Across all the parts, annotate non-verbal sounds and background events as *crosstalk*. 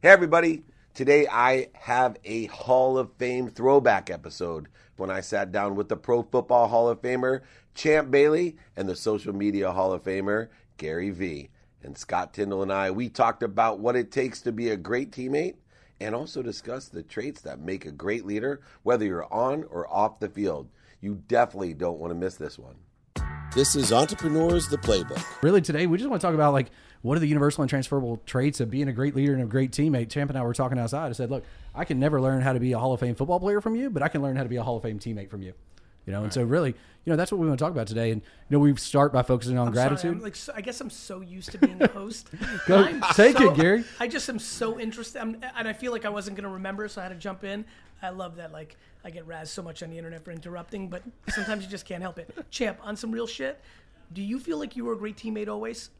Hey, everybody. Today I have a Hall of Fame throwback episode when I sat down with the Pro Football Hall of Famer, Champ Bailey, and the Social Media Hall of Famer, Gary Vee. And Scott Tyndall and I, we talked about what it takes to be a great teammate and also discussed the traits that make a great leader, whether you're on or off the field. You definitely don't want to miss this one. This is Entrepreneurs the Playbook. Really, today we just want to talk about like what are the universal and transferable traits of being a great leader and a great teammate. Champ and I were talking outside. I said, "Look, I can never learn how to be a Hall of Fame football player from you, but I can learn how to be a Hall of Fame teammate from you." You know, and so really, you know, that's what we want to talk about today. And you know, we start by focusing on I'm sorry, gratitude. I'm like, so, I guess I'm so used to being a host. *laughs* Go- I'm take so- it, Gary. I just am so interested, I'm, and I feel like I wasn't going to remember, so I had to jump in. I love that. Like, I get razzed so much on the internet for interrupting, but sometimes you just can't help it. Champ, on some real shit, do you feel like you were a great teammate always?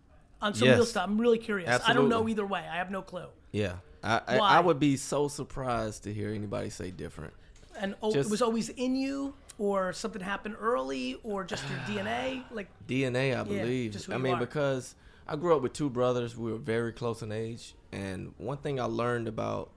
On some real stuff, I'm really curious. I don't know either way. I have no clue. Yeah, I, I, I would be so surprised to hear anybody say different. And oh, it was always in you, or something happened early, or just your *sighs* DNA. Like, DNA, I believe. just who I mean, are. because I grew up with two brothers. We were very close in age, and one thing I learned about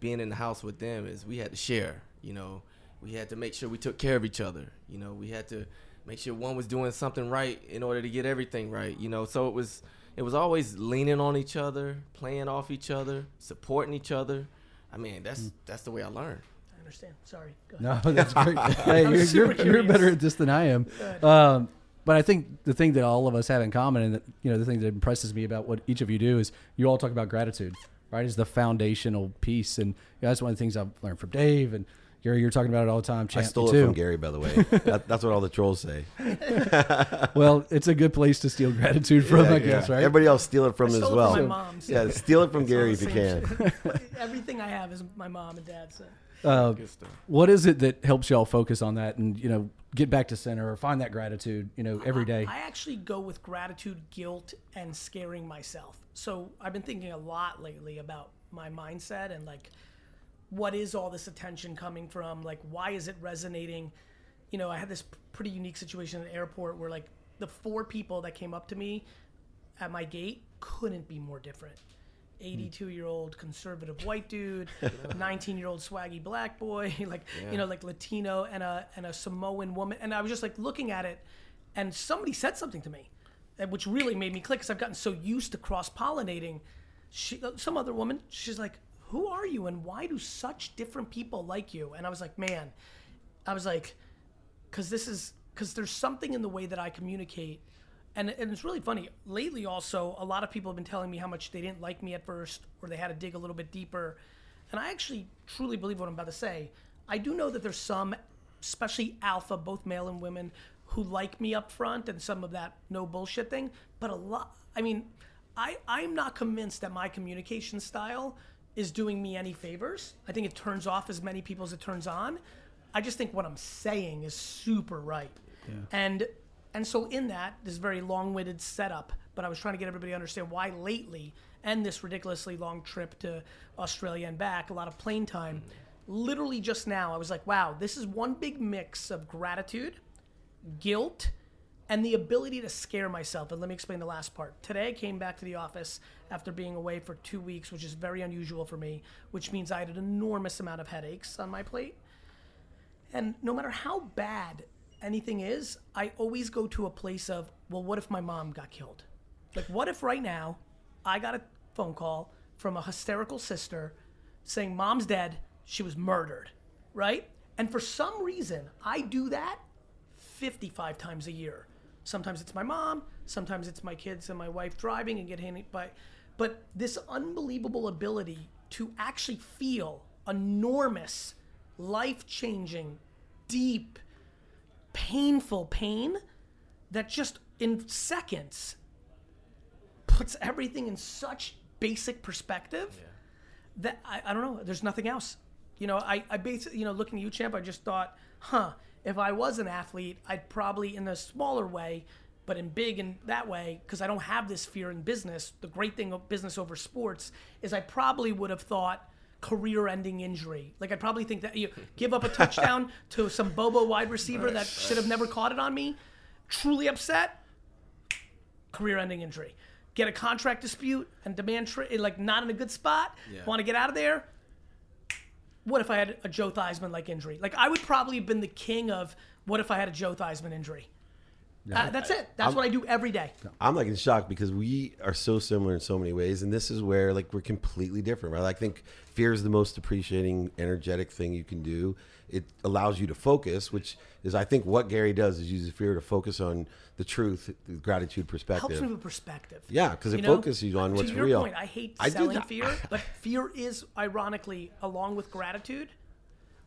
being in the house with them is we had to share. You know, we had to make sure we took care of each other. You know, we had to make sure one was doing something right in order to get everything right. You know, so it was it was always leaning on each other, playing off each other, supporting each other. I mean, that's that's the way I learned. I understand. Sorry. Go ahead. No, that's great. *laughs* hey, you're, you're, you're better at this than I am. Um, but I think the thing that all of us have in common, and that, you know, the thing that impresses me about what each of you do is you all talk about gratitude, right? Is the foundational piece, and you know, that's one of the things I've learned from Dave and Gary. You're talking about it all the time. I Champ, stole it too. from Gary, by the way. *laughs* That, that's what all the trolls say. *laughs* Well, it's a good place to steal gratitude from, I guess, right? Everybody else steal it from I as stole it well. from my mom, so- Yeah, steal it from It's Gary if you can. *laughs* Everything I have is my mom and dad's. said. Uh, Good stuff. what is it that helps y'all focus on that and you know get back to center or find that gratitude, you know, every day? I actually go with gratitude, guilt, and scaring myself. So I've been thinking a lot lately about my mindset and like, what is all this attention coming from? Like, why is it resonating? You know, I had this pretty unique situation at the airport where like the four people that came up to me at my gate couldn't be more different. 82 year old conservative white dude, *laughs* 19 year old swaggy black boy, *laughs* like you know, like Latino and a and a Samoan woman, and I was just like looking at it, and somebody said something to me, uh, which really made me click because I've gotten so used to cross pollinating. She, uh, some other woman, she's like, "Who are you, and why do such different people like you?" And I was like, "Man," I was like, because this is because there's something in the way that I communicate, and and it's really funny. Lately, also, a lot of people have been telling me how much they didn't like me at first, or they had to dig a little bit deeper, and I actually truly believe what I'm about to say. I do know that there's some, especially alpha, both male and women, who like me up front and some of that no bullshit thing, but a lot. I mean, I I'm not convinced that my communication style is doing me any favors. I think it turns off as many people as it turns on. I just think what I'm saying is super right. And and so in that, this very long-winded setup, but I was trying to get everybody to understand why lately and this ridiculously long trip to Australia and back, a lot of plane time. Literally just now, I was like, wow, this is one big mix of gratitude, guilt, and the ability to scare myself. And let me explain the last part. Today, I came back to the office after being away for two weeks, which is very unusual for me, which means I had an enormous amount of headaches on my plate. And no matter how bad anything is, I always go to a place of, well, what if my mom got killed? Like, what if right now I got a phone call from a hysterical sister saying, Mom's dead, she was murdered, right? And for some reason, I do that 55 times a year. Sometimes it's my mom, sometimes it's my kids and my wife driving and get hit by. But this unbelievable ability to actually feel enormous, life changing, deep, painful pain that just in seconds puts everything in such basic perspective that I, I don't know. There's nothing else. You know, I, I basically, you know, looking at you, champ, I just thought, huh, if I was an athlete, I'd probably in a smaller way, but in big in that way, because I don't have this fear in business. The great thing of business over sports is I probably would have thought career-ending injury. Like I'd probably think that you give up a touchdown *laughs* to some Bobo wide receiver that should have never caught it on me. Truly upset, career-ending injury. get a contract dispute and demand tra- like not in a good spot, Yeah. want to get out of there. What if I had a Joe Theismann like injury? Like I would probably have been the king of what if I had a Joe Theismann injury. Uh, that's it. That's what I do every day. I'm like in shock because we are so similar in so many ways, and this is where like we're completely different, right? I think fear is the most appreciating, energetic thing you can do. It allows you to focus, which is I think what Gary does is uses fear to focus on the truth, the gratitude perspective. helps with perspective. Yeah, 'cause it know? focuses you on what's to your real. Point, I hate I selling fear, *laughs* but fear is ironically, along with gratitude,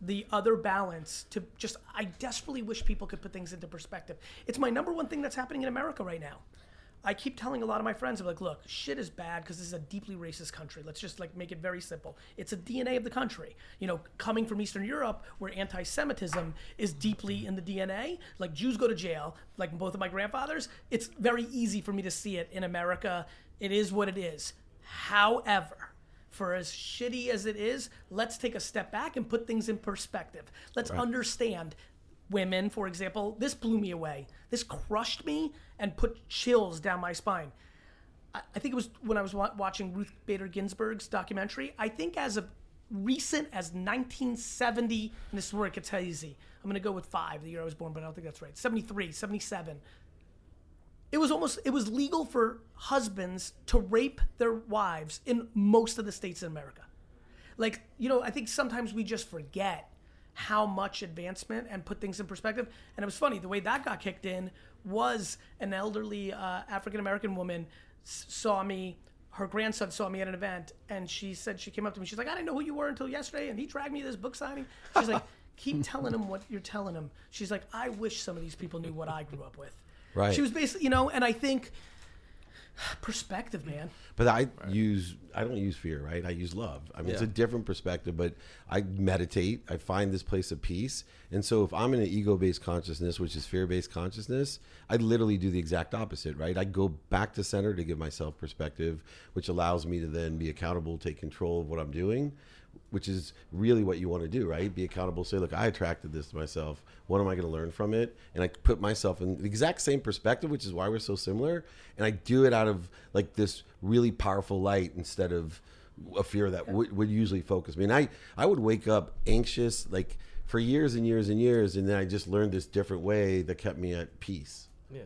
the other balance to just. I desperately wish people could put things into perspective. It's my number one thing that's happening in America right now. I keep telling a lot of my friends, I'm like, look, shit is bad because this is a deeply racist country. Let's just like make it very simple. It's a DNA of the country. You know, coming from Eastern Europe, where anti-Semitism is deeply in the DNA. Like Jews go to jail, like both of my grandfathers. It's very easy for me to see it in America. It is what it is. However, for as shitty as it is, let's take a step back and put things in perspective. Let's understand women, for example. This blew me away. This crushed me and put chills down my spine. I, I think it was when I was wa- watching Ruth Bader Ginsburg's documentary. I think as of recent as 1970, and this is where it gets hazy. I'm going to go with five, the year I was born, but I don't think that's right. 73, 77 it was almost it was legal for husbands to rape their wives in most of the states in America. Like, you know, I think sometimes we just forget how much advancement and put things in perspective. And it was funny, the way that got kicked in was an elderly uh, African American woman s- saw me. Her grandson saw me at an event, and she said she came up to me. She's like, "I didn't know who you were until yesterday," and he dragged me to this book signing. She's like, *laughs* "Keep telling him what you're telling him." She's like, "I wish some of these people knew what I grew up with." Right. She was basically, you know, and I think *sighs* perspective, man. But I use I don't use fear, right? I use love. I mean, it's a different perspective, but I meditate. I find this place of peace. And so if I'm in an ego-based consciousness, which is fear-based consciousness, I literally do the exact opposite, right? I go back to center to give myself perspective, which allows me to then be accountable, take control of what I'm doing, which is really what you want to do, right? Be accountable, say, look, I attracted this to myself. What am I going to learn from it? And I put myself in the exact same perspective, which is why we're so similar. And I do it out of like this really powerful light instead of a fear that would, would usually focus me. And I, I would wake up anxious like for years and years and years. And then I just learned this different way that kept me at peace Yeah.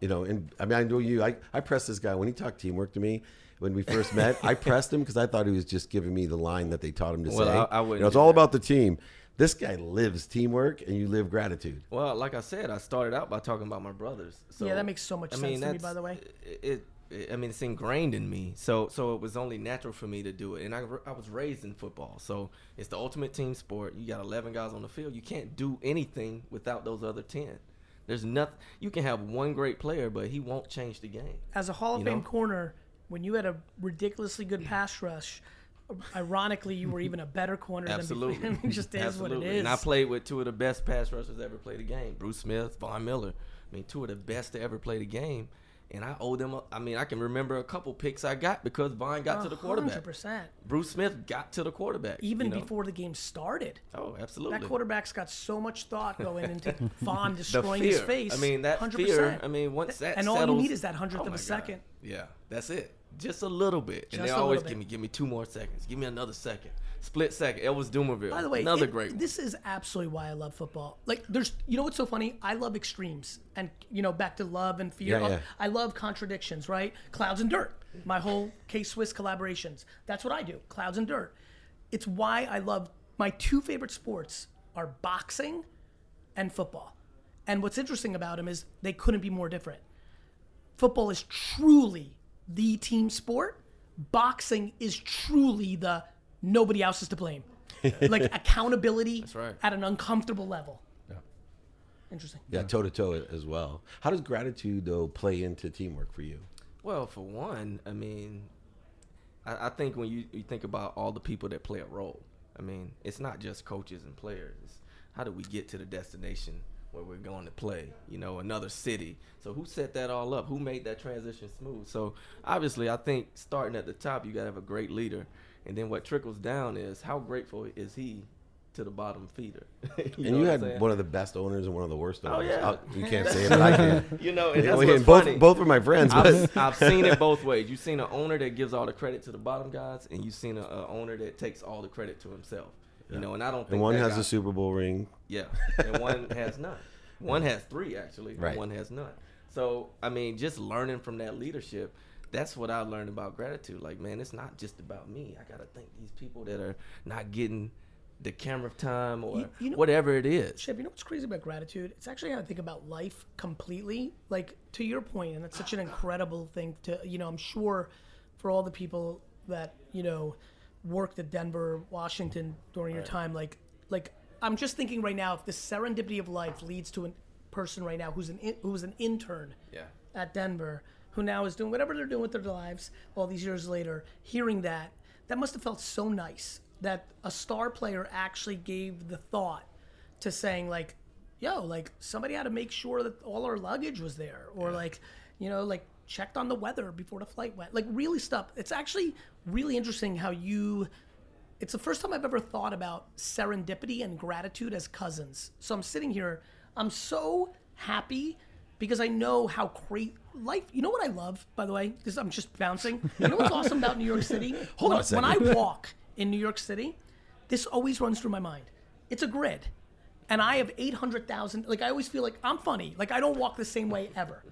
you know, and I mean, I know you. I, I pressed this guy when he talked teamwork to me when we first met. I pressed him because I thought he was just giving me the line that they taught him to Well, say. I- I You wouldn't know, it's all that. about the team. This guy lives teamwork, and you live gratitude. Well, like I said, I started out by talking about my brothers. So, Yeah, that makes so much sense to me, that's- by the way. It, it, I mean, it's ingrained in me. So, so it was only natural for me to do it. And I, I was raised in football, so it's the ultimate team sport. You got 11 guys on the field. You can't do anything without those other 10. There's nothing. You can have one great player, but he won't change the game. As a Hall of You Fame know? corner, when you had a ridiculously good pass rush, ironically, you were even a better corner *laughs* Absolutely, than it just is Absolutely. what it is. And I played with two of the best pass rushers ever played the game: Bruce Smith, Von Miller. I mean, two of the best to ever play the game. And I owe them. A, I mean, I can remember a couple picks I got because Von got to the quarterback. 100%. Bruce Smith got to the quarterback. Even you know? before the game started. Oh, absolutely. That quarterback's got so much thought going *laughs* into Von destroying his face. I mean, that 100%. fear. I mean, once that and all you need is that hundredth oh of a God. second. Yeah, that's it. Just a little bit. and they always give me give me two more seconds. Give me another second. Split second. Elvis Dumervil. By the way, another it- great one. This is absolutely why I love football. Like, there's, you know what's so funny? I love extremes, and you know, back to love and fear. Yeah, yeah. I love contradictions, right? Clouds and dirt. My whole K Swiss collaborations. That's what I do. Clouds and dirt. It's why I love my two favorite sports are boxing and football. And what's interesting about them is they couldn't be more different. Football is truly the team sport. Boxing is truly the nobody else is to blame. *laughs* like accountability right. at an uncomfortable level. Yeah. Interesting. Yeah, toe to toe as well. How does gratitude though play into teamwork for you? Well, for one, I mean, I, I think when you, you think about all the people that play a role, I mean, it's not just coaches and players. It's how do we get to the destination where we're going to play? You know, another city. So who set that all up? Who made that transition smooth? So obviously, I think starting at the top, you got to have a great leader, and then what trickles down is how grateful is he to the bottom feeder. *laughs* and you had one of the best owners and one of the worst owners. Oh, owners. yeah. I'll- you can't say it, but I can. you know, and that's yeah, what's both funny. both were my friends, but I've, I've seen it both *laughs* ways. You've seen an owner that gives all the credit to the bottom guys, and you've seen an owner that takes all the credit to himself. You know, and I don't think and one has guy- a Super Bowl ring. Yeah, *laughs* and one has none. One has three actually. Right. One has none. So I mean, just learning from that leadership. That's what I learned about gratitude. Like, man, it's not just about me. I gotta thank these people that are not getting the camera time or You- you know- whatever it is. Chip, you know what's crazy about gratitude? It's actually how I think about life completely. Like to your point, and it's such an incredible thing to you know. I'm sure for all the people that you know worked at Denver, Washington during your time, like like I'm just thinking right now, if the serendipity of life leads to a person right now who's an in, who's an intern Yeah. at Denver, who now is doing whatever they're doing with their lives all these years later, hearing that, that must have felt so nice that a star player actually gave the thought to saying like, yo, like somebody had to make sure that all our luggage was there, or like, you know, like checked on the weather before the flight went, like really stuff. It's actually really interesting how you. It's the first time I've ever thought about serendipity and gratitude as cousins. So I'm sitting here, I'm so happy because I know how great life. You know what I love, by the way? Because I'm just bouncing. You know what's *laughs* awesome about New York City? Hold when, on. When I *laughs* walk in New York City, this always runs through my mind. It's a grid, and I have eight hundred thousand. Like I always feel like I'm funny. Like I don't walk the same way ever.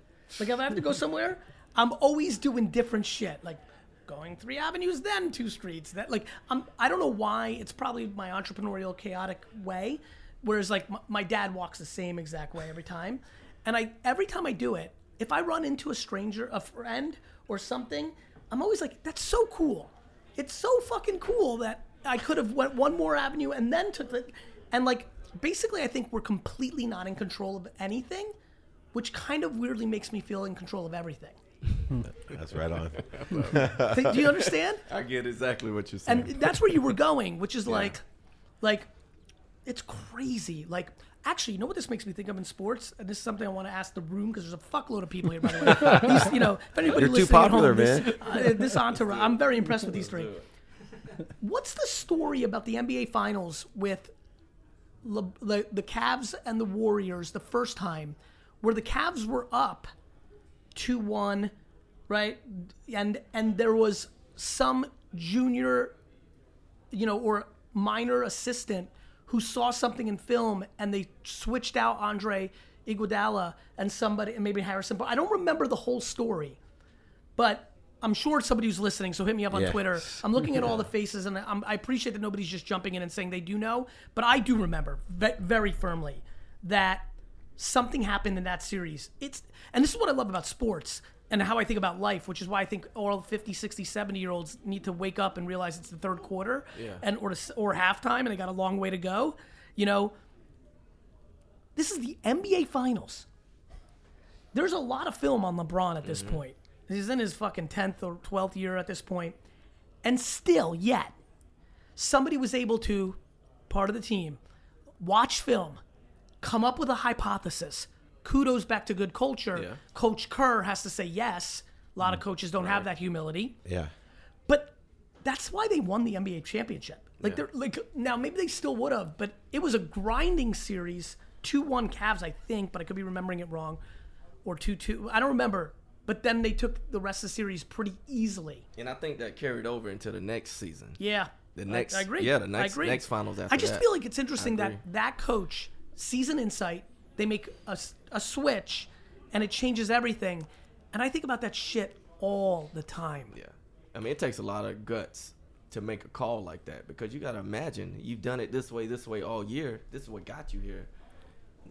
Like if I have to go somewhere, I'm always doing different shit. Like going three avenues, then two streets. That like I'm. I don't know why. It's probably my entrepreneurial chaotic way. Whereas like my, my dad walks the same exact way every time, and I every time I do it, if I run into a stranger, a friend, or something, I'm always like, that's so cool. It's so fucking cool that I could have went one more avenue and then took the, and like basically I think we're completely not in control of anything, which kind of weirdly makes me feel in control of everything. *laughs* That's right on. *laughs* Th- Do you understand? I get exactly what you're saying. And that's where you were going, which is like, like, it's crazy. Like, actually, you know what this makes me think of in sports? And this is something I want to ask the room because there's a fuckload of people here, by the way. *laughs* These, you know, if anybody You're too listening at popular, home, this, man. uh, this entourage, I'm very impressed with these three. What's the story about the NBA Finals with Le- the the Cavs and the Warriors the first time, where the Cavs were up two one, right? And and there was some junior, you know, or minor assistant who saw something in film and they switched out Andre Iguodala and somebody and maybe Harrison. But I don't remember the whole story, but. I'm sure somebody who's listening, so hit me up on Yeah. Twitter. I'm looking at all the faces, and I'm, I appreciate that nobody's just jumping in and saying they do know, but I do remember ve- very firmly that something happened in that series. It's and this is what I love about sports and how I think about life, which is why I think all 50, 60, 70 year olds need to wake up and realize it's the third quarter and or or halftime and they got a long way to go. You know, this is the NBA finals. There's a lot of film on LeBron at this mm-hmm. point. He's in his fucking 10th or 12th year at this point. And still, yet, somebody was able to, part of the team, watch film, come up with a hypothesis. Kudos back to good culture. Yeah. Coach Kerr has to say yes. A lot of mm. coaches don't have that humility. Yeah. But that's why they won the NBA championship. Like they're like now maybe they still would have, but it was a grinding series. Two one Cavs, I think, but I could be remembering it wrong. Or two two. I don't remember. But then they took the rest of the series pretty easily. and I think that carried over into the next season. Yeah. The next- I, agree. yeah, the I next- agree. next finals after I just that. feel like it's interesting that that coach sees an insight, they make a switch, and it changes everything. And I think about that shit all the time. Yeah. I mean, it takes a lot of guts to make a call like that because you got to imagine you've done it this way, this way all year. This is what got you here.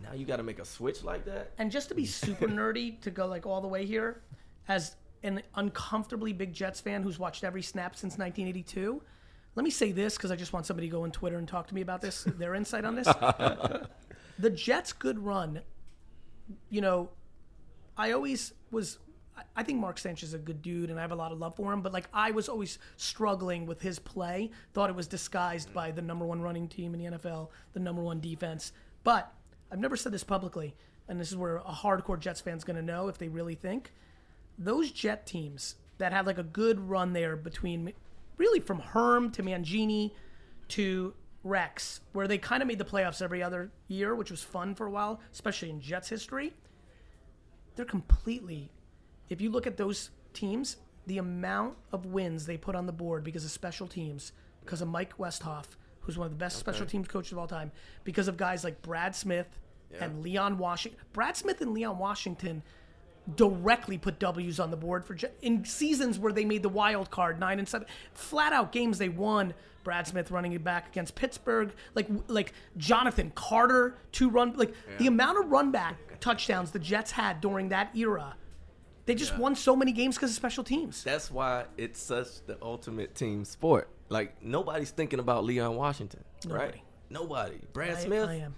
Now you got to make a switch like that. And just to be super *laughs* nerdy, to go like all the way here, as an uncomfortably big Jets fan who's watched every snap since 1982, let me say this because I just want somebody to go on Twitter and talk to me about this, their insight on this. *laughs* the Jets' good run, you know, I always was. I- think Mark Sanchez is a good dude, and I have a lot of love for him. But like, I was always struggling with his play. Thought it was disguised by the number one running team in the NFL, the number one defense. But I've never said this publicly, and this is where a hardcore Jets fan's going to know if they really think those Jet teams that had like a good run there between really from Herm to Mangini to Rex, where they kind of made the playoffs every other year, which was fun for a while, especially in Jets history. They're completely. If you look at those teams, the amount of wins they put on the board because of special teams, because of Mike Westhoff, who's one of the best special teams coaches of all time, because of guys like Brad Smith and Leon Washington. Brad Smith and Leon Washington directly put W's on the board for in seasons where they made the wild card nine and seven, flat out games they won. Brad Smith running it back against Pittsburgh, like like Jonathan Carter to run like the amount of run back touchdowns the Jets had during that era. They just won so many games because of special teams. That's why it's such the ultimate team sport. Like nobody's thinking about Leon Washington, right? Nobody. Nobody. Brad I- Smith. I am.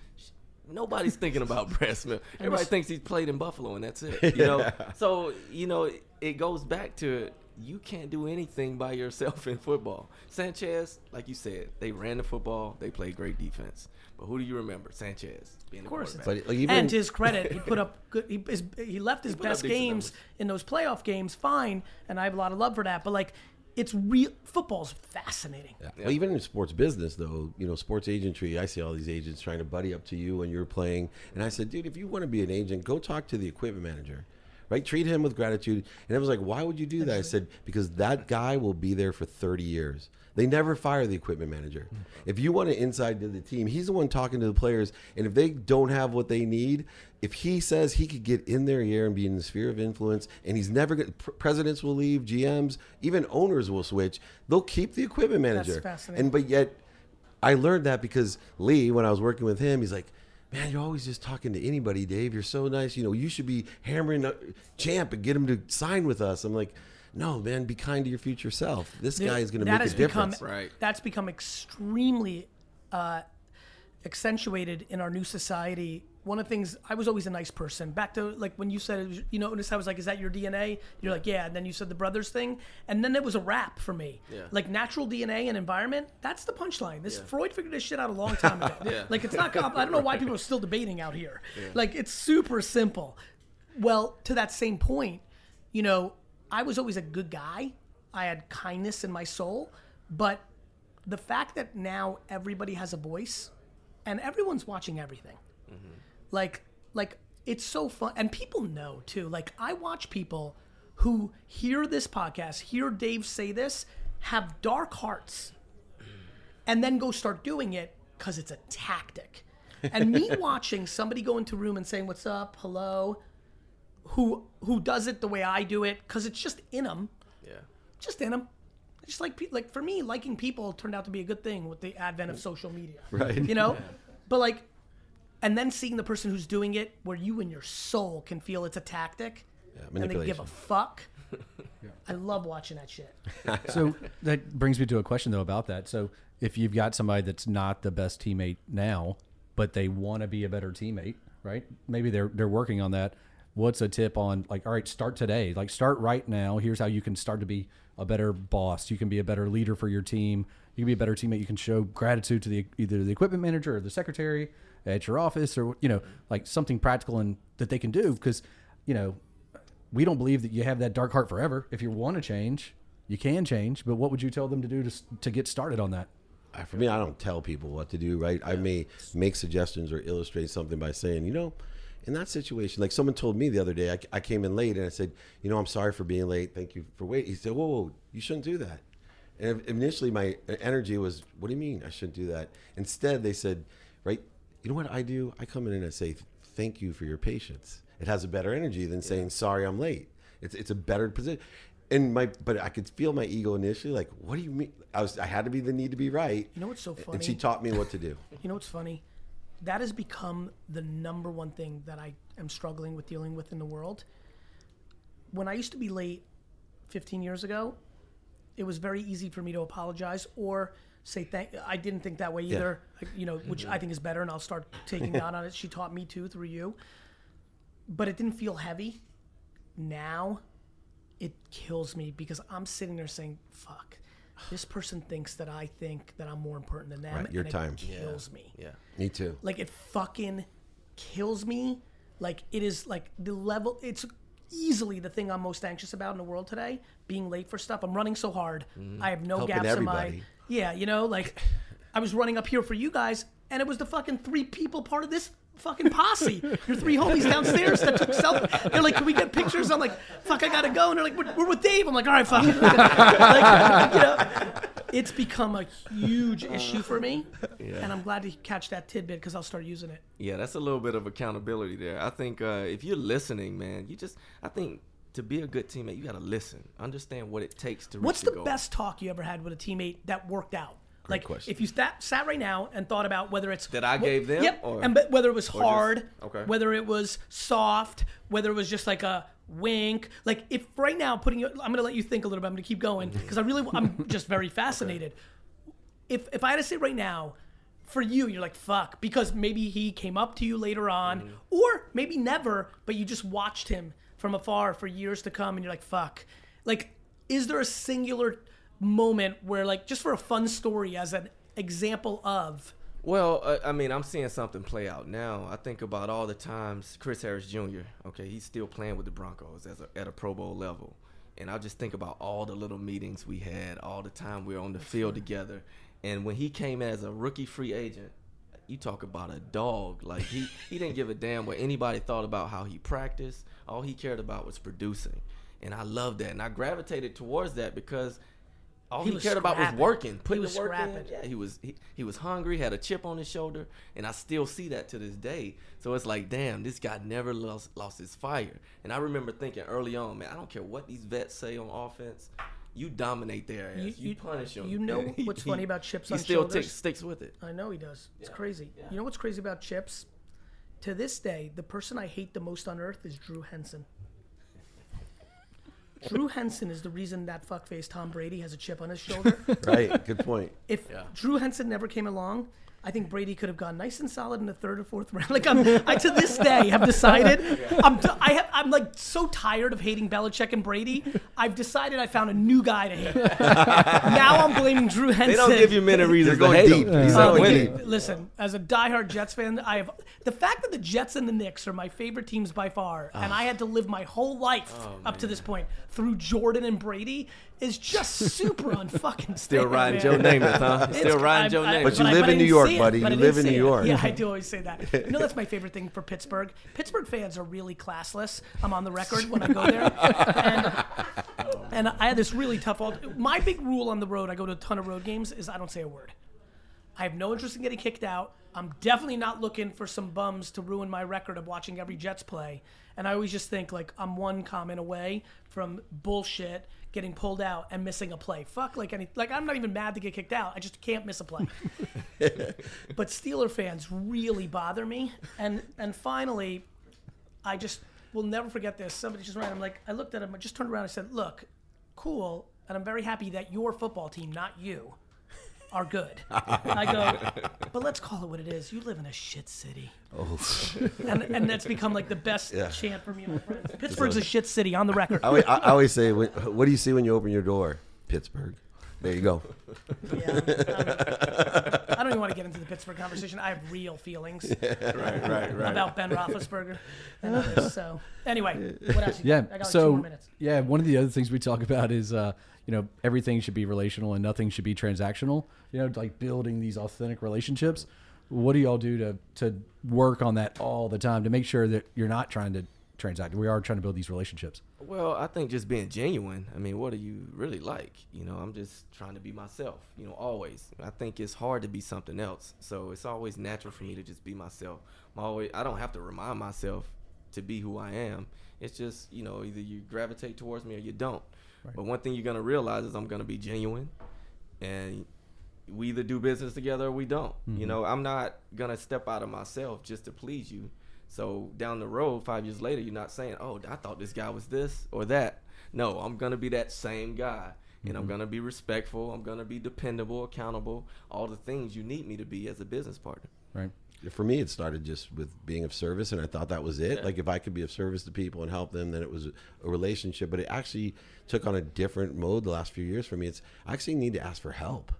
Nobody's thinking about *laughs* Brad Smith. Everybody thinks he's played in Buffalo and that's it. *laughs* You know. So you know it, it goes back to you can't do anything by yourself in football. Sanchez, like you said, they ran the football. They played great defense. But who do you remember? Sanchez being the course. But like, even and to his credit, he put up *laughs* good. He, his, he left his put up best games numbers. in those playoff games, fine, and I have a lot of love for that. But like, it's real. Football's fascinating. Yeah. Well, even in sports business, though, you know, sports agentry, I see all these agents trying to buddy up to you when you're playing. And I said, dude, if you want to be an agent, go talk to the equipment manager, right? Treat him with gratitude. And I was like, why would you do that? I said, because that guy will be there for 30 years. They never fire the equipment manager. Hmm. If you want to inside to the team, he's the one talking to the players. And if they don't have what they need, if he says he could get in their ear and be in the sphere of influence, and he's never going presidents will leave, GMs, even owners will switch, they'll keep the equipment manager. fascinating. And but yet, I learned that because Lee, when I was working with him, he's like, "Man, you're always just talking to anybody, Dave. You're so nice. You know, you should be hammering uh, Champ and get him to sign with us." I'm like, "No, man. Be kind to your future self. This guy is going to That make a has become- difference." Right. That's become extremely uh, accentuated in our new society. One of the things I was always a nice person. Back to like when you said, it was, you notice I was like, "Is that your DNA?" You're like, "Yeah." And then you said the brothers thing, and then it was a wrap for me. Yeah. Like natural DNA and environment. That's the punchline. This Freud figured this shit out a long time ago. *laughs* Yeah. Like it's not. Comp- I don't know why people are still debating out here. Yeah. Like it's super simple. Well, to that same point, you know, I was always a good guy. I had kindness in my soul, but the fact that now everybody has a voice and everyone's watching everything. Mm-hmm. Like like it's so fun and people know too. Like I watch people who hear this podcast, hear Dave say this, have dark hearts and then go start doing it cuz it's a tactic. And me *laughs* watching somebody go into a room and saying what's up, hello, who who does it the way I do it cuz it's just in them yeah. just in them. Just like like for me, liking people turned out to be a good thing with the advent of social media. *laughs* Right. You know, but like, and then seeing the person who's doing it, where you in your soul can feel it's a tactic, and they give a fuck. *laughs* I love watching that shit. *laughs* So that brings me to a question though about that. So if you've got somebody that's not the best teammate now, but they want to be a better teammate, right? Maybe they're they're working on that. What's a tip on like, all right, start today. Like start right now. Here's how you can start to be a better boss. You can be a better leader for your team. You can be a better teammate. You can show gratitude to the either the equipment manager or the secretary at your office or you know, like something practical and that they can do because, you know, we don't believe that you have that dark heart forever. If you want to change, you can change. But what would you tell them to do to, to get started on that? For me, I don't tell people what to do, right? I may make suggestions or illustrate something by saying, you know, in that situation, like someone told me the other day, I, I came in late and I said, you know, I'm sorry for being late. Thank you for waiting. He said, whoa, whoa, you shouldn't do that. And initially, my uh, energy was, what do you mean I shouldn't do that? Instead, they said, right, you know what I do? I come in and I say, thank you for your patience. It has a better energy than saying, sorry, I'm late. It's, it's a better position. And my, but I could feel my ego initially, like, what do you mean? I was, I had to be the need to be right. You know what's so funny? And she taught me what to do. *laughs* You know what's funny? That has become the number one thing that I am struggling with dealing with in the world. When I used to be late 15 years ago, it was very easy for me to apologize or say thank I didn't think that way either, you know, which mm-hmm. I think is better and I'll start taking *laughs* down on it. She taught me too through you. But it didn't feel heavy. Now it kills me because I'm sitting there saying, fuck. This person thinks that I think that I'm more important than them. Right, your and time. It kills me. Yeah. Me too. Like it fucking kills me. Like it is like the level. It's easily the thing I'm most anxious about in the world today. Being late for stuff. I'm running so hard. Mm-hmm. I have no Helping gaps in my. Yeah, you know, like I was running up here for you guys, and it was the fucking three people part of this fucking posse. Your three homies downstairs that took selfies. They're like, "Can we get pictures?" I'm like, "Fuck, I gotta go." And they're like, "We're, we're with Dave." I'm like, "All right, fuck." *laughs* like, you know, it's become a huge issue for me, and I'm glad to catch that tidbit because I'll start using it. Yeah, that's a little bit of accountability there. I think uh, if you're listening, man, you just I think to be a good teammate, you got to listen, understand what it takes to. What's the goal. best talk you ever had with a teammate that worked out? like question. if you sat, sat right now and thought about whether it's That I gave them, yep, or- and whether it was just- hard, okay. whether it was soft, whether it was just like a wink. Like if right now putting you, I'm gonna let you think a little bit. I'm gonna keep going because I really, I'm *laughs* just very fascinated. If if I had to say right now. For you, you're like fuck because maybe he came up to you later on, Mm-hmm. or maybe never, but you just watched him from afar for years to come, and you're like fuck. Like, is there a singular moment where, like, just for a fun story as an example of, Well, uh, I mean, I'm seeing something play out now. I think about all the times Chris Harris Jr. Okay, he's still playing with the Broncos as a, at a Pro Bowl level, and I just think about all the little meetings we had, all the time we were on the field together, and when he came as a rookie free agent. You talk about a dog. Like he, he didn't give a damn what anybody thought about how he practiced. All he cared about was producing. And I love that. And I gravitated towards that because all He he, cared about was scrapping. working, He putting was the work in. scrapping. Yeah, he was he, he was hungry, had a chip on his shoulder, and I still see that to this day. So it's like, damn, this guy never lost lost his fire. And I remember thinking early on, man, I don't care what these vets say on offense, you dominate their ass, You- you, you- punish them. you know *laughs* he- what's he- funny about chips he on still shoulders? ticks- sticks with it. I know he does. It's crazy. You know what's crazy about Chips? To this day, the person I hate the most on earth is Drew Henson. Drew Henson is the reason that fuckface Tom Brady has a chip on his shoulder. *laughs* Right. Good point. if Drew Henson never came along, I think Brady could have gone nice and solid in the third or fourth *laughs* round. Like I'm, I to this day have decided I'm, t- I have, I'm like so tired of hating Belichick and Brady. I've decided I found a new guy to hate. *laughs* now I'm blaming Drew Henson. They don't give you many reasons to going hate deep. him. He's Yeah. not Uh, winning. Listen, as a diehard Jets fan, I have the fact that the Jets and the Knicks are my favorite teams by far, and I had to live my whole life Oh, up to this point through Jordan and Brady is just super *laughs* unfucking. Still fair, riding man. Joe Namath, huh? It's- Still riding I- Joe I- Namath. But you I- live I in New didn't York, say it, buddy. but I You didn't live in say New it. York. Yeah, I do always say that. You know, that's my favorite thing for Pittsburgh. Pittsburgh fans are really classless. I'm on the record when I go there, and, and I had this really tough. Alt- my big rule on the road, I go to a ton of road games, is I don't say a word. I have no interest in getting kicked out. I'm definitely not looking for some bums to ruin my record of watching every Jets play. And I always just think like I'm one comment away from bullshit getting pulled out and missing a play. Fuck like any like I'm not even mad to get kicked out. I just can't miss a play. *laughs* but Steeler fans really bother me. And and finally, I just will never forget this. Somebody just ran. I'm like, I looked at him. I just turned around. and said, "Look, cool, and I'm very happy that your football team, not you, are good." And I go, *laughs* but let's call it what it is. You live in a shit city. Oh. *laughs* and and that's become like the best chant for me and my friends. *laughs* Pittsburgh's a shit city on the record. I always, I I always say, what do you see when you open your door? Pittsburgh. There you go. Yeah, I'm- I don't even want to get into the Pittsburgh conversation. I have real feelings right, right, right. about Ben Roethlisberger and others. So anyway, what else? You Yeah. got? I got like two so more minutes. yeah, one of the other things we talk about is uh, you know everything should be relational and nothing should be transactional. You know, like building these authentic relationships. What do y'all do to to work on that all the time to make sure that you're not trying to transact? We are trying to build these relationships. Well, I think just being genuine. I mean, what do you really like? You know, I'm just trying to be myself. You know, always. I think it's hard to be something else. So it's always natural for me to just be myself. I'm always. I don't have to remind myself to be who I am. It's just you know either you gravitate towards me or you don't. But one thing you're gonna realize is I'm gonna be genuine, and we either do business together or we don't. You mm-hmm. know, I'm not gonna step out of myself just to please you. So down the road, five years later, you're not saying, "Oh, I thought this guy was this or that." No, I'm gonna be that same guy, and I'm mm-hmm. gonna be respectful. I'm gonna be dependable, accountable, all the things you need me to be as a business partner. Right. For me, it started just with being of service, and I thought that was it. Like if I could be of service to people and help them, then it was a relationship. But it actually took on a different mode the last few years for me. It's I actually need to ask for help.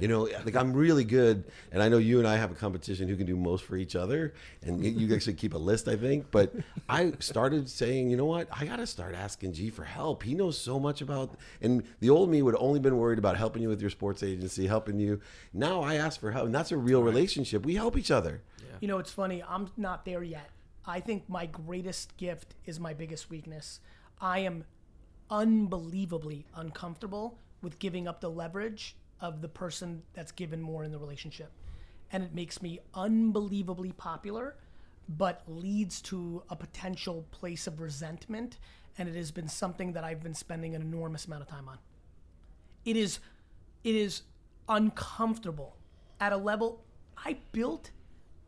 You know, like I'm really good, and I know you and I have a competition who can do most for each other, and you- you actually keep a list, I think. But I started saying, you know what, I got to start asking G for help. He knows so much about, and the old me would only been worried about helping you with your sports agency, helping you. Now I ask for help, and that's a real relationship. We help each other. You know, it's funny. I'm not there yet. I think my greatest gift is my biggest weakness. I am unbelievably uncomfortable with giving up the leverage of the person that's given more in the relationship. And it makes me unbelievably popular, but leads to a potential place of resentment. And it has been something that I've been spending an enormous amount of time on. It is it is uncomfortable at a level I built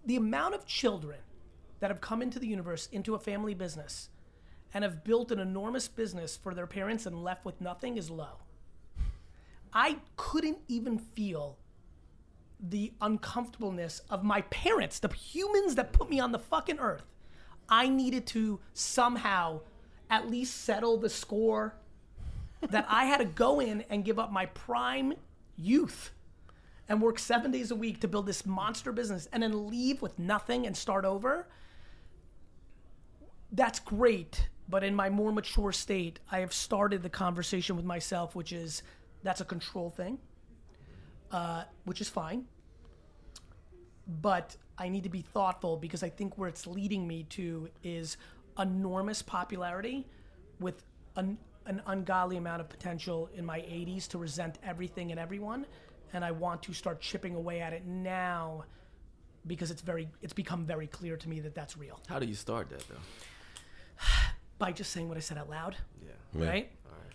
the amount of children that have come into the universe into a family business and have built an enormous business for their parents and left with nothing is low. I couldn't even feel the uncomfortableness of my parents, the humans that put me on the fucking earth. I needed to somehow at least settle the score that I had to go in and give up my prime youth and work seven days a week to build this monster business and then leave with nothing and start over. That's great. But in my more mature state, I have started the conversation with myself, which is that's a control thing, uh, which is fine. But I need to be thoughtful because I think where it's leading me to is enormous popularity with an, an ungodly amount of potential in my 80s to resent everything and everyone. And I want to start chipping away at it now because it's very it's become very clear to me that that's real How do you start that though? *sighs* by just saying what I said out loud Yeah. right?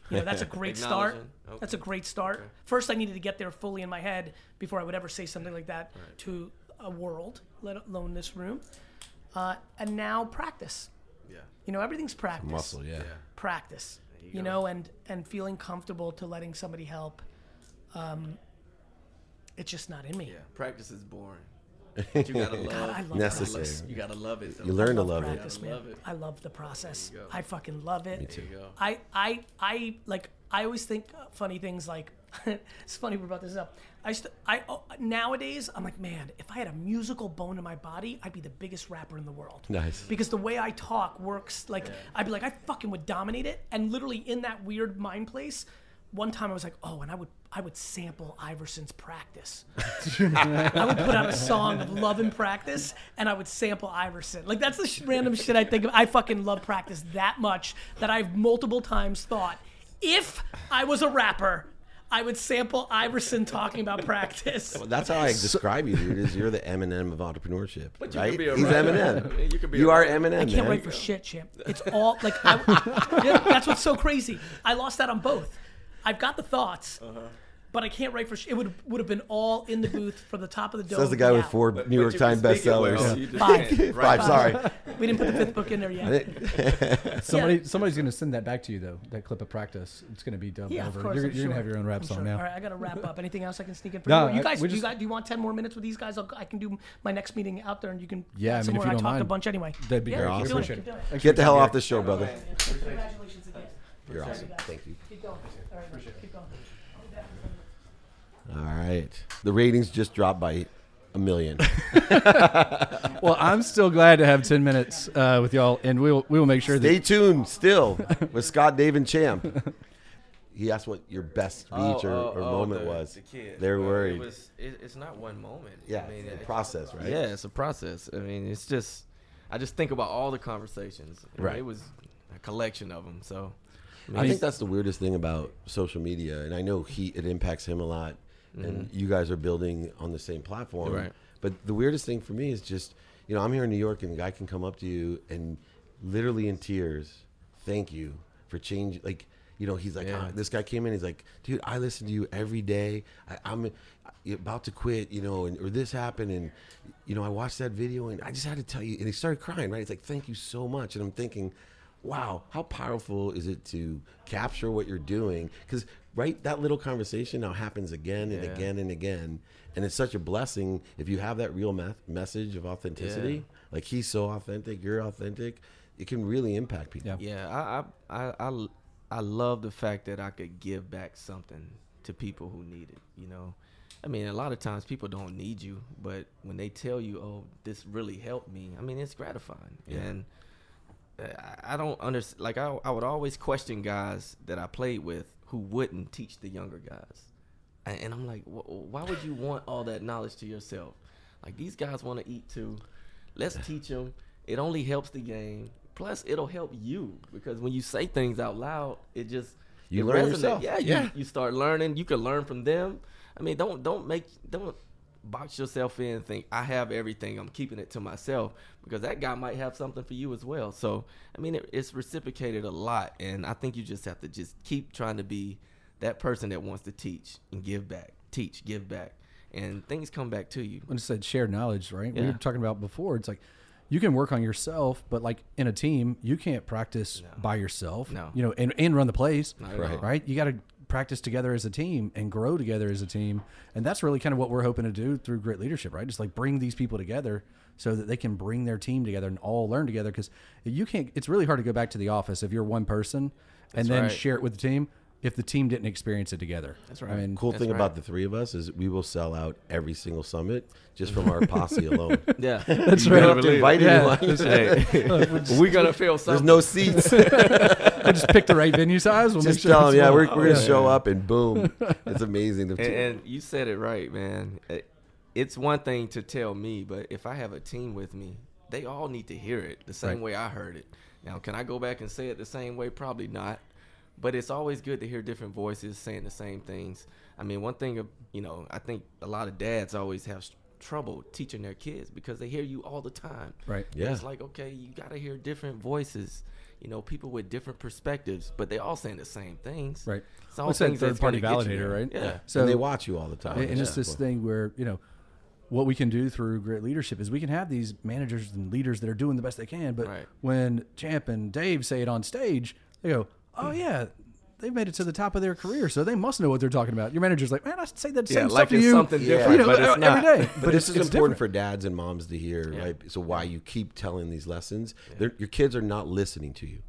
You know, that's a great *laughs* start. Okay. That's a great start. First, I needed to get there fully in my head before I would ever say something like that to a world, let alone this room. Uh, and now practice. Yeah. You know, everything's practice. Muscle, yeah. Practice. you You, know, and and feeling comfortable to letting somebody help. Um, it's just not in me. Yeah. Practice is boring. But you gotta *laughs* love. God, I love Necessary. practice. You gotta love it. Though. You learn to love love it. practice, man. Love it. I love the process. There you go. I fucking love it. Me too. There you go. I, I, I like. I always think uh, funny things like. *laughs* it's funny we brought this up. I, st- I oh, nowadays I'm like, man, if I had a musical bone in my body, I'd be the biggest rapper in the world. Nice. Because the way I talk works. Like I'd be like, I fucking would dominate it. And literally in that weird mind place, one time I was like, oh, and I would I would sample Iverson's practice. *laughs* I would put out a song of love and practice, and I would sample Iverson. Like that's the sh- random shit I think of. I fucking love practice that much that I've multiple times thought, if I was a rapper, I would sample Iverson talking about practice. That's how I describe you, dude. Is you're the Eminem of entrepreneurship, But you right? could be a He's rapper. Eminem. You could be You a are rapper. Eminem. I can't man. wait for shit, champ. It's all like I, *laughs* yeah, that's what's so crazy. I lost that on both. I've got the thoughts, Uh-huh. but I can't write for. Sh- it would would have been all in the booth from the top of the dome. Says the guy with out. four New but York Times speak it well, bestsellers. you just Five. Five, sorry. *laughs* We didn't put the fifth book in there yet. *laughs* Somebody, Yeah. somebody's going to send that back to you though. That clip of practice. It's going to be dubbed Yeah, over. of course. you're you're going to have your own rap I'm song sure. now. All right, I got to wrap up. Anything else I can sneak in for No, you? You guys, we do you, guys, do you want ten more minutes with these guys? I'll, I can do my next meeting out there, and you can. Yeah, add I mean, if you don't talked a bunch anyway. That'd be Yeah, great. Awesome. doing it, Appreciate keep it. doing it. Thanks Get the hell off the show, brother. Congratulations again. You're awesome. Thank you. Keep going. All right, keep going. All right. The ratings just dropped by a million. *laughs* *laughs* Well, I'm still glad to have 10 minutes uh, with y'all, and we will we will make sure Stay that tuned still *laughs* with Scott Dave and Champ. He asked what your best speech Oh, or, oh, or oh, moment the- was. The kids. They're Well, worried. It was, it, it's not one moment. yeah, I mean, the it- process, right? Yeah, it's a process. I mean, it's just, I just think about all the conversations. You know, Right. It was a collection of them. So, I think that's the weirdest thing about social media, and I know he it impacts him a lot, and you guys are building on the same platform. Right. But the weirdest thing for me is just, you know, I'm here in New York, and a guy can come up to you and literally in tears, thank you for change. Like, you know, he's like, Yeah. "Ah," this guy came in, he's like, dude, I listen to you every day. I, I'm about to quit, you know, and or this happened, and you know, I watched that video, and I just had to tell you, and he started crying, right? He's like, thank you so much, and I'm thinking wow, how powerful is it to capture what you're doing? Because right, that little conversation now happens again and Yeah. again and again, and it's such a blessing if you have that real me- message of authenticity. Yeah. Like he's so authentic, you're authentic. It can really impact people. Yeah. Yeah, I, I, I, I, I love the fact that I could give back something to people who need it. You know, I mean, a lot of times people don't need you, but when they tell you, "Oh, this really helped me," I mean, it's gratifying. And I- don't understand. Like, I, I would always question guys that I played with who wouldn't teach the younger guys, and, and I'm like, why would you want all that knowledge to yourself? Like, these guys want to eat too. Let's *sighs* teach them. It only helps the game. Plus, it'll help you because when you say things out loud, it just You it learn resonates. yourself. Yeah, you, Yeah. you start learning. You can learn from them. I mean, don't don't make don't box yourself in think I have everything. I'm keeping it to myself because that guy might have something for you as well. So I mean, it, it's reciprocated a lot, and I think you just have to just keep trying to be that person that wants to teach and give back, teach, give back, and things come back to you. when it said shared knowledge, right? We were talking about before. It's like you can work on yourself, but like in a team, you can't practice by yourself. No. You know, and, and run the plays. At Right. You got to practice together as a team and grow together as a team. And that's really kind of what we're hoping to do through great leadership, right? Just like bring these people together so that they can bring their team together and all learn together. Because you can't, it's really hard to go back to the office if you're one person and then right. share it with the team if the team didn't experience it together. That's right. I mean, Cool That's thing right. about the three of us is we will sell out every single summit just from our *laughs* posse alone. Yeah, *laughs* That's You right. don't have to invite Yeah. anyone. Hey, we're gonna feel There's no seats. *laughs* I just pick the right venue size. We'll just make sure tell them, yeah, we're, we're gonna show up and boom, it's amazing. The and, and you said it right, man. It's one thing to tell me, but if I have a team with me, they all need to hear it the same Right. way I heard it. Now, can I go back and say it the same way? Probably not. But it's always good to hear different voices saying the same things. I mean, one thing, you know, I think a lot of dads always have trouble teaching their kids because they hear you all the time. Right. And Yeah. It's like, okay, you got to hear different voices. You know, people with different perspectives, but they all saying the same things. Right. It's all What's that things that's third party gonna you validator, right? Yeah. So and they watch you all the time. and it's Yeah. this thing where you know what we can do through great leadership is we can have these managers and leaders that are doing the best they can but Right. when champ and dave say it on stage they go oh yeah they've made it to the top of their career so they must know what they're talking about your manager's like man i say that Yeah, same like stuff to it's you something Yeah. different, you know, but it's every not. day But, but this it's, is it's important different. for dads and moms to hear, Yeah. right? So why you keep telling these lessons? They're Your kids are not listening to you.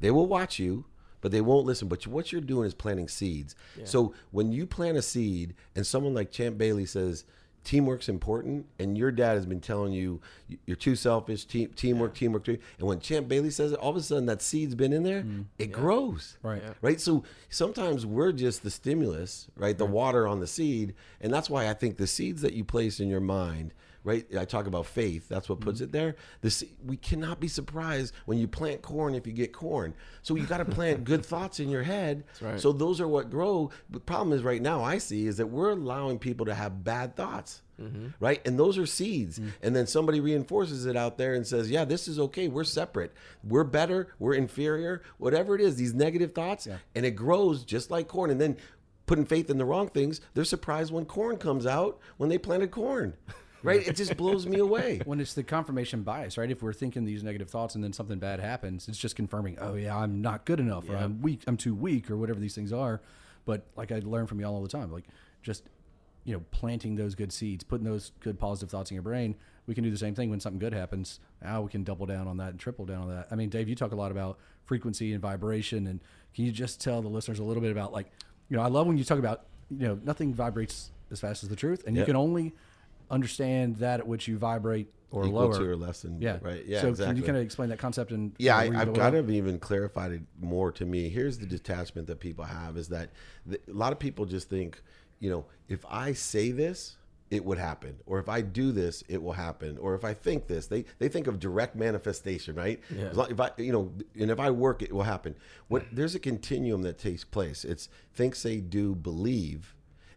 They will watch you, but they won't listen. But what you're doing is planting seeds. So when you plant a seed, and someone like Champ Bailey says teamwork's important, and your dad has been telling you you're too selfish, team, teamwork, teamwork, teamwork, and when Champ Bailey says it, all of a sudden that seed's been in there, mm. it grows. Right. Right. So sometimes we're just the stimulus, right? The water on the seed. And that's why I think the seeds that you place in your mind, right? I talk about faith. That's what puts mm-hmm. it there. The se- we cannot be surprised when you plant corn if you get corn. So you got to plant *laughs* good thoughts in your head. right. So those are what grow. The problem is right now I see is that we're allowing people to have bad thoughts. Mm-hmm. Right. And those are seeds. Mm. And then somebody reinforces it out there and says, yeah, this is okay. We're separate. We're better. We're inferior. Whatever it is, these negative thoughts. And it grows just like corn. And then putting faith in the wrong things, they're surprised when corn comes out when they planted corn. *laughs* Right. It just blows me away. *laughs* when it's the confirmation bias, right? If we're thinking these negative thoughts and then something bad happens, it's just confirming, oh yeah, I'm not good enough, or I'm weak, I'm too weak, or whatever these things are. But like I learn from y'all all the time, like just you know, planting those good seeds, putting those good positive thoughts in your brain. We can do the same thing when something good happens. Now we can double down on that and triple down on that. I mean, Dave, you talk a lot about frequency and vibration, and can you just tell the listeners a little bit about like, you know, I love when you talk about, you know, nothing vibrates as fast as the truth, and you can only understand that at which you vibrate or Equal lower to your lesson. yeah. Right. Yeah. So exactly. can you kind of explain that concept and Yeah, I, I've go kind of even clarified it more to me. Here's the detachment that people have is that the, a lot of people just think, you know, if I say this, it would happen, or if I do this, it will happen, or if I think this, they they think of direct manifestation, right? Yeah. Long- If I, you know, and if I work, it will happen. What there's a continuum that takes place. It's think, say, do, believe,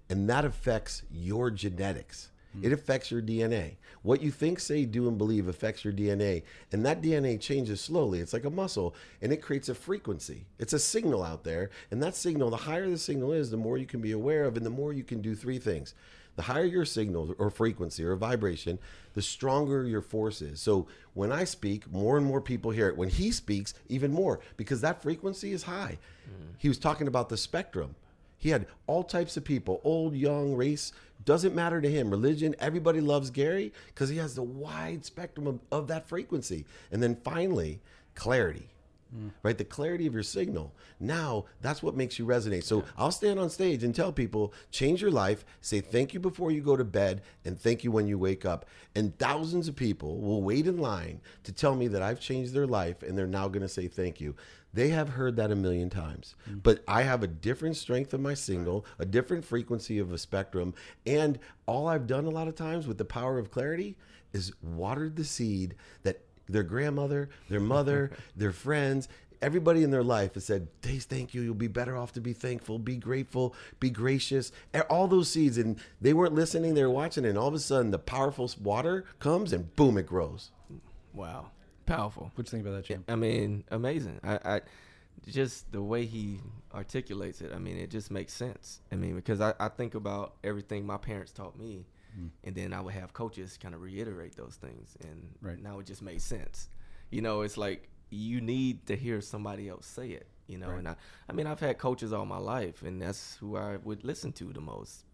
and that affects your genetics. It affects your DNA. What you think, say, do, and believe affects your DNA. And that DNA changes slowly. It's like a muscle and it creates a frequency. It's a signal out there. And that signal, the higher the signal is, the more you can be aware of and the more you can do three things. The higher your signal or frequency or vibration, the stronger your force is. So when I speak, more and more people hear it. When he speaks, even more because that frequency is high. Mm. He was talking about the spectrum. He had all types of people, old, young, race, doesn't matter to him. Religion, everybody loves Gary because he has the wide spectrum of, of that frequency. And then finally, clarity. Right? The clarity of your signal. Now, that's what makes you resonate. So I'll stand on stage and tell people, change your life, say thank you before you go to bed, and thank you when you wake up. And thousands of people will wait in line to tell me that I've changed their life and they're now going to say thank you. They have heard that a million times, mm. but I have a different strength of my signal, a different frequency of a spectrum, and all I've done a lot of times with the power of clarity is watered the seed that their grandmother, their mother, *laughs* their friends, everybody in their life has said, Days, thank you. You'll be better off to be thankful, be grateful, be gracious. All those seeds, and they weren't listening, they were watching, and all of a sudden the powerful water comes and boom, it grows. Wow, powerful. What you think about that, champ? I mean, amazing. I, I just the way he articulates it. I mean, it just makes sense. I mean, because I, I think about everything my parents taught me, and then I would have coaches kind of reiterate those things, and Right. now it just made sense. You know, it's like you need to hear somebody else say it. You know, and I, I mean, I've had coaches all my life, and that's who I would listen to the most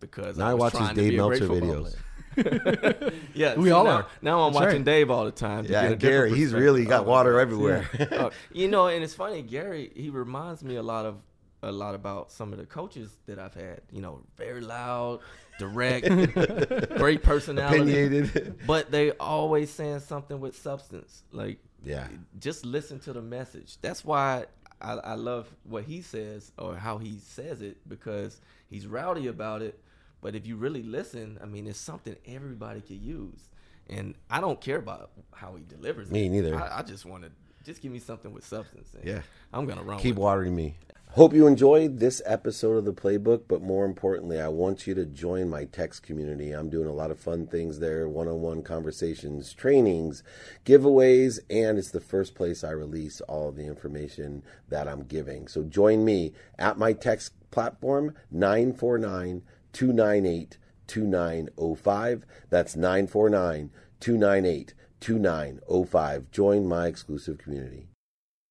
because Now I was watch his Dave Meltzer videos. *laughs* yeah, We see, all now, are. Now I'm That's watching right. Dave all the time. Yeah, Gary, he's really got Oh, water God. everywhere. Uh, *laughs* you know, and it's funny, Gary. He reminds me a lot of a lot about some of the coaches that I've had. You know, very loud, direct, *laughs* great personality, Opinionated. but they always saying something with substance. Like, Yeah. just listen to the message. That's why I, I love what he says or how he says it because he's rowdy about it. But if you really listen, I mean, it's something everybody could use. And I don't care about how he delivers Me it. neither. I, I just want to just give me something with substance. and Yeah. I'm gonna run. Keep with it. watering me. Hope you enjoyed this episode of the Playbook, but more importantly, I want you to join my text community. I'm doing a lot of fun things there one on one conversations, trainings, giveaways, and it's the first place I release all the information that I'm giving. So join me at my text platform, 949 298 2905. That's 949 298 2905. Join my exclusive community.